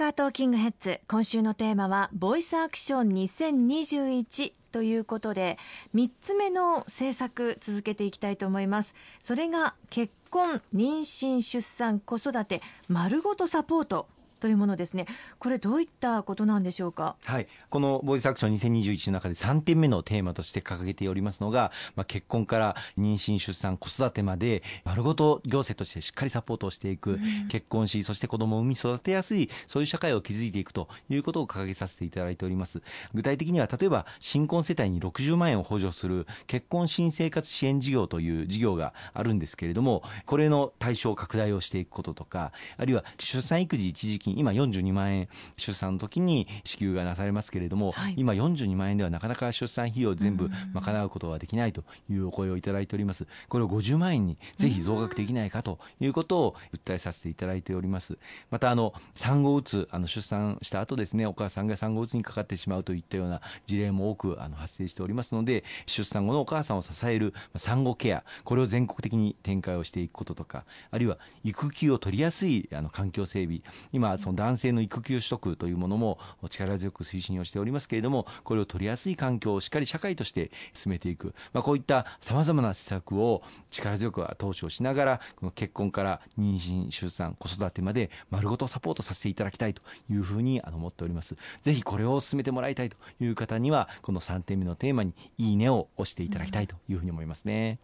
カートーキングヘッズ今週のテーマはボイスアクション2021ということで3つ目の政策続けていきたいと思います。それが結婚妊娠出産子育て丸ごとサポート。というものですね。これどういったことなんでしょうか？はい。このボイスアクション2021の中で3点目のテーマとして掲げておりますのが、まあ、結婚から妊娠、出産、子育てまで丸ごと行政としてしっかりサポートをしていく、うん、結婚し、そして子供を産み育てやすい、そういう社会を築いていくということを掲げさせていただいております。具体的には、例えば新婚世帯に60万円を補助する結婚新生活支援事業という事業があるんですけれども、これの対象拡大をしていくこととか、あるいは出産育児一時金金、今42万円出産の時に支給がなされますけれども、はい、今42万円ではなかなか出産費用全部賄うことはできないというお声をいただいております。これを50万円にぜひ増額できないかということを訴えさせていただいております。またあの産後うつあの出産した後ですねお母さんが産後うつにかかってしまうといったような事例も多くあの発生しておりますので出産後のお母さんを支える産後ケアこれを全国的に展開をしていくこととかあるいは育休を取りやすいあの環境整備今その男性の育休取得というものも力強く推進をしておりますけれどもこれを取りやすい環境をしっかり社会として進めていく、まあ、こういったさまざまな施策を力強く投資をしながらこの結婚から妊娠出産子育てまで丸ごとサポートさせていただきたいというふうに思っておりますぜひこれを進めてもらいたいという方にはこの3点目のテーマにいいねを押していただきたいというふうに思いますね。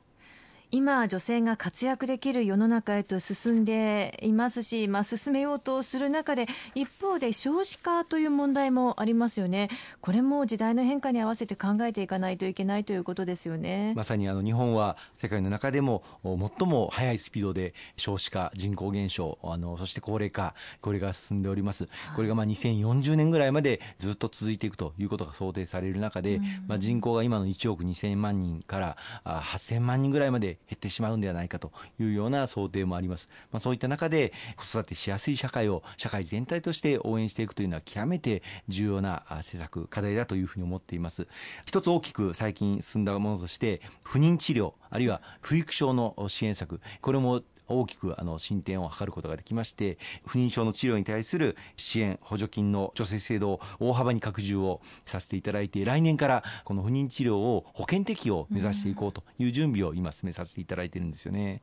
今、女性が活躍できる世の中へと進んでいますし、まあ、進めようとする中で一方で少子化という問題もありますよね、これも時代の変化に合わせて考えていかないといけないということですよね。まさにあの日本は世界の中でも最も速いスピードで少子化、人口減少、あのそして高齢化、これが進んでおります、これがまあ2040年ぐらいまでずっと続いていくということが想定される中で、うん、まあ、人口が今の1億2000万人から8000万人ぐらいまで減ってしまうんではないかというような想定もあります。まあ、そういった中で子育てしやすい社会を社会全体として応援していくというのは極めて重要な政策、課題だというふうに思っています。一つ大きく最近進んだものとして、不妊治療、あるいは不育症の支援策、これも大きくあの進展を図ることができまして不妊症の治療に対する支援補助金の助成制度を大幅に拡充をさせていただいて来年からこの不妊治療を保険適用を目指していこうという準備を今進めさせていただいてるんですよね。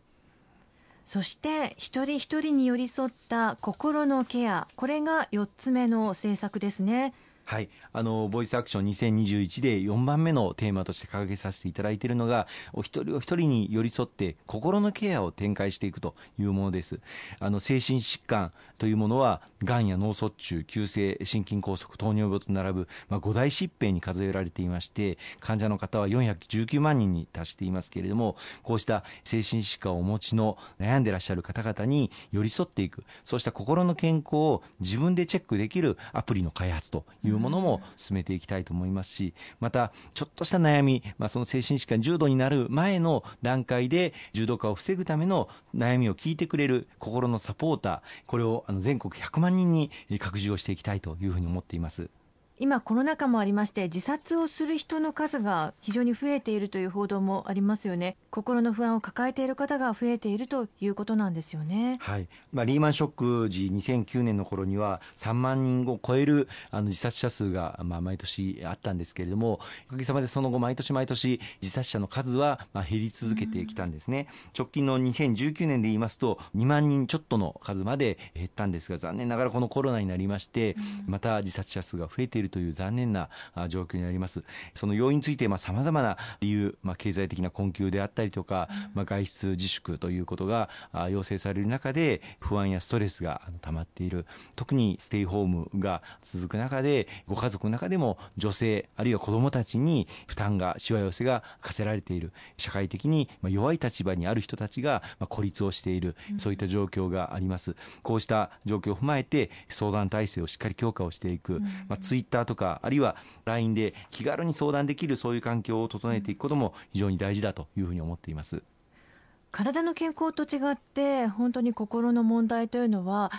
そして一人一人に寄り添った心のケアこれが4つ目の政策ですね。はい、あのボイスアクション2021で4番目のテーマとして掲げさせていただいているのがお一人お一人に寄り添って心のケアを展開していくというものです。あの精神疾患というものはがんや脳卒中急性心筋梗塞糖尿病と並ぶ、まあ、5大疾病に数えられていまして患者の方は419万人に達していますけれどもこうした精神疾患をお持ちの悩んでらっしゃる方々に寄り添っていく。そうした心の健康を自分でチェックできるアプリの開発といういうものも進めていきたいと思いますしまたちょっとした悩み、まあ、その精神疾患重度になる前の段階で重度化を防ぐための悩みを聞いてくれる心のサポーターこれを全国100万人に拡充をしていきたいというふうに思っています。今コロナ禍もありまして自殺をする人の数が非常に増えているという報道もありますよね。心の不安を抱えている方が増えているということなんですよね。はい、まあ、リーマンショック時2009年の頃には3万人を超えるあの自殺者数がまあ毎年あったんですけれどもおかげさまでその後毎年毎年自殺者の数はまあ減り続けてきたんですね、直近の2019年で言いますと2万人ちょっとの数まで減ったんですが残念ながらこのコロナになりましてまた自殺者数が増えているという残念な状況にあります。その要因についてさまざ、まな理由、まあ、経済的な困窮であったりとか、まあ、外出自粛ということが要請される中で不安やストレスが溜まっている。特にステイホームが続く中でご家族の中でも女性あるいは子どもたちに負担がしわ寄せが課せられている。社会的に弱い立場にある人たちが孤立をしている。そういった状況があります。こうした状況を踏まえて相談体制をしっかり強化をしていく、まあ、ツイッターとかあるいは LINE で気軽に相談できるそういう環境を整えていくことも非常に大事だというふうに思っています。体の健康と違って本当に心の問題というのは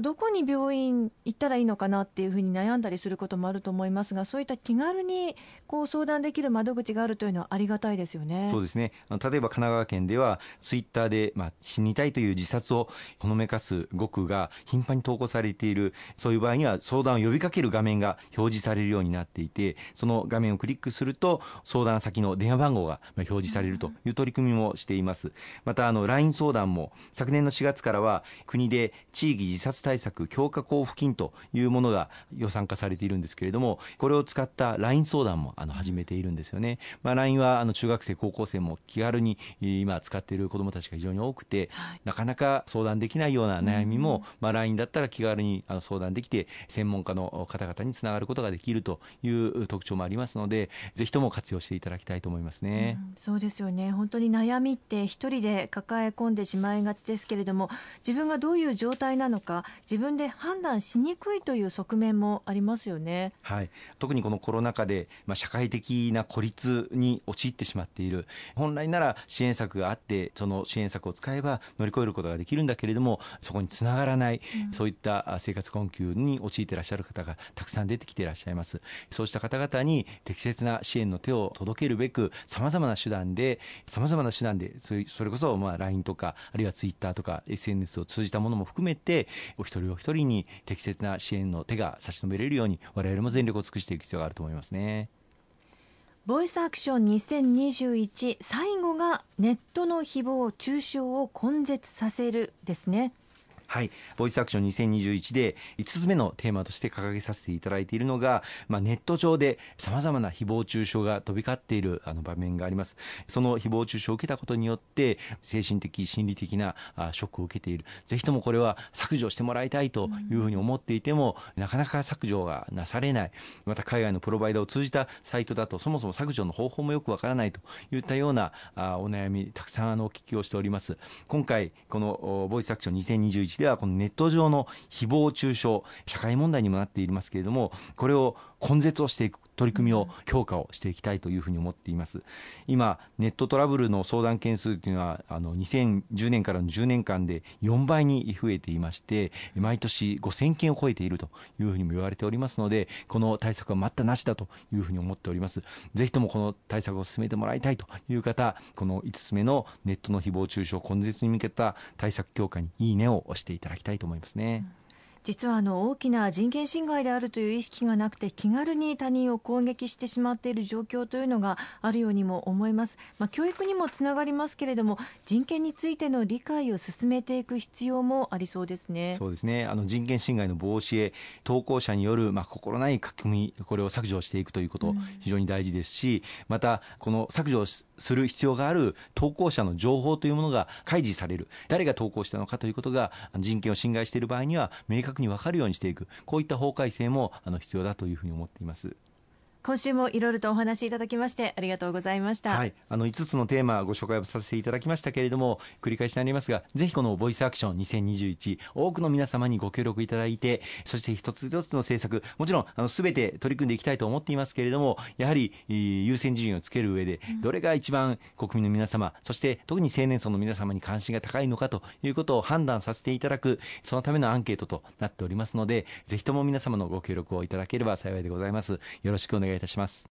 どこに病院行ったらいいのかなっていうふうに悩んだりすることもあると思いますがそういった気軽にこう相談できる窓口があるというのはありがたいですよね。そうですね例えば神奈川県ではツイッターで、まあ、死にたいという自殺をほのめかす語句が頻繁に投稿されているそういう場合には相談を呼びかける画面が表示されるようになっていてその画面をクリックすると相談先の電話番号が表示されるという取り組みもしていますまたあの LINE 相談も昨年の4月からは国で地域自殺対策強化交付金というものが予算化されているんですけれどもこれを使った LINE 相談もあの始めているんですよね、まあ、LINE はあの中学生高校生も気軽に今使っている子どもたちが非常に多くて、なかなか相談できないような悩みも、まあ、LINE だったら気軽にあの相談できて専門家の方々につながることができるという特徴もありますのでぜひとも活用していただきたいと思いますね、うん、そうですよね。本当に悩みって一人で抱え込んでしまいがちですけれども自分がどういう状態なのか自分で判断しにくいという側面もありますよね、はい、特にこのコロナ禍で、まあ、社会的な孤立に陥ってしまっている。本来なら支援策があってその支援策を使えば乗り越えることができるんだけれどもそこにつながらない、うん、そういった生活困窮に陥っていらっしゃる方がたくさん出てきていらっしゃいます。そうした方々に適切な支援の手を届けるべくさまざまな手段でさまざまな手段でそれこそまあ LINE とかあるいは Twitter とか SNS を通じたものも含めてお一人お一人に適切な支援の手が差し伸べれるように我々も全力を尽くしていく必要があると思いますね。ボイスアクション2021最後がネットの誹謗中傷を根絶させるですね。はい、ボイスアクション2021で5つ目のテーマとして掲げさせていただいているのが、まあ、ネット上でさまざまな誹謗中傷が飛び交っているあの場面があります。その誹謗中傷を受けたことによって精神的心理的なショックを受けている。ぜひともこれは削除してもらいたいというふうに思っていても、うん、なかなか削除がなされない。また海外のプロバイダーを通じたサイトだとそもそも削除の方法もよくわからないといったようなあお悩みたくさんあのお聞きをしております。今回このボイスアクション2021ではこのネット上の誹謗中傷社会問題にもなっていますけれどもこれを根絶をしていく取り組みを強化をしていきたいというふうに思っています。今ネットトラブルの相談件数というのはあの2010年からの10年間で4倍に増えていまして毎年5000件を超えているというふうにも言われておりますのでこの対策は待ったなしだというふうに思っております。ぜひともこの対策を進めてもらいたいという方この5つ目のネットの誹謗中傷根絶に向けた対策強化にいいねを押していただきたいと思いますね。うん実はあの大きな人権侵害であるという意識がなくて気軽に他人を攻撃してしまっている状況というのがあるようにも思います、まあ、教育にもつながりますけれども人権についての理解を進めていく必要もありそうですね。そうですね。あの人権侵害の防止へ投稿者によるまあ心ない書き込みこれを削除していくということ、非常に大事ですしまたこの削除する必要がある投稿者の情報というものが開示される。誰が投稿したのかということが人権を侵害している場合には明確に分かるようにしていくこういった法改正もあの必要だというふうに思っています。今週もいろいろとお話しいただきましてありがとうございました。はい、あの5つのテーマご紹介をさせていただきましたけれども、繰り返しになりますが、ぜひこのボイスアクション2021、多くの皆様にご協力いただいて、そして一つ一つの政策、もちろんあの全て取り組んでいきたいと思っていますけれども、やはり優先順位をつける上で、どれが一番国民の皆様、そして特に青年層の皆様に関心が高いのかということを判断させていただく、そのためのアンケートとなっておりますので、ぜひとも皆様のご協力をいただければ幸いでございます。よろしくお願いいたします。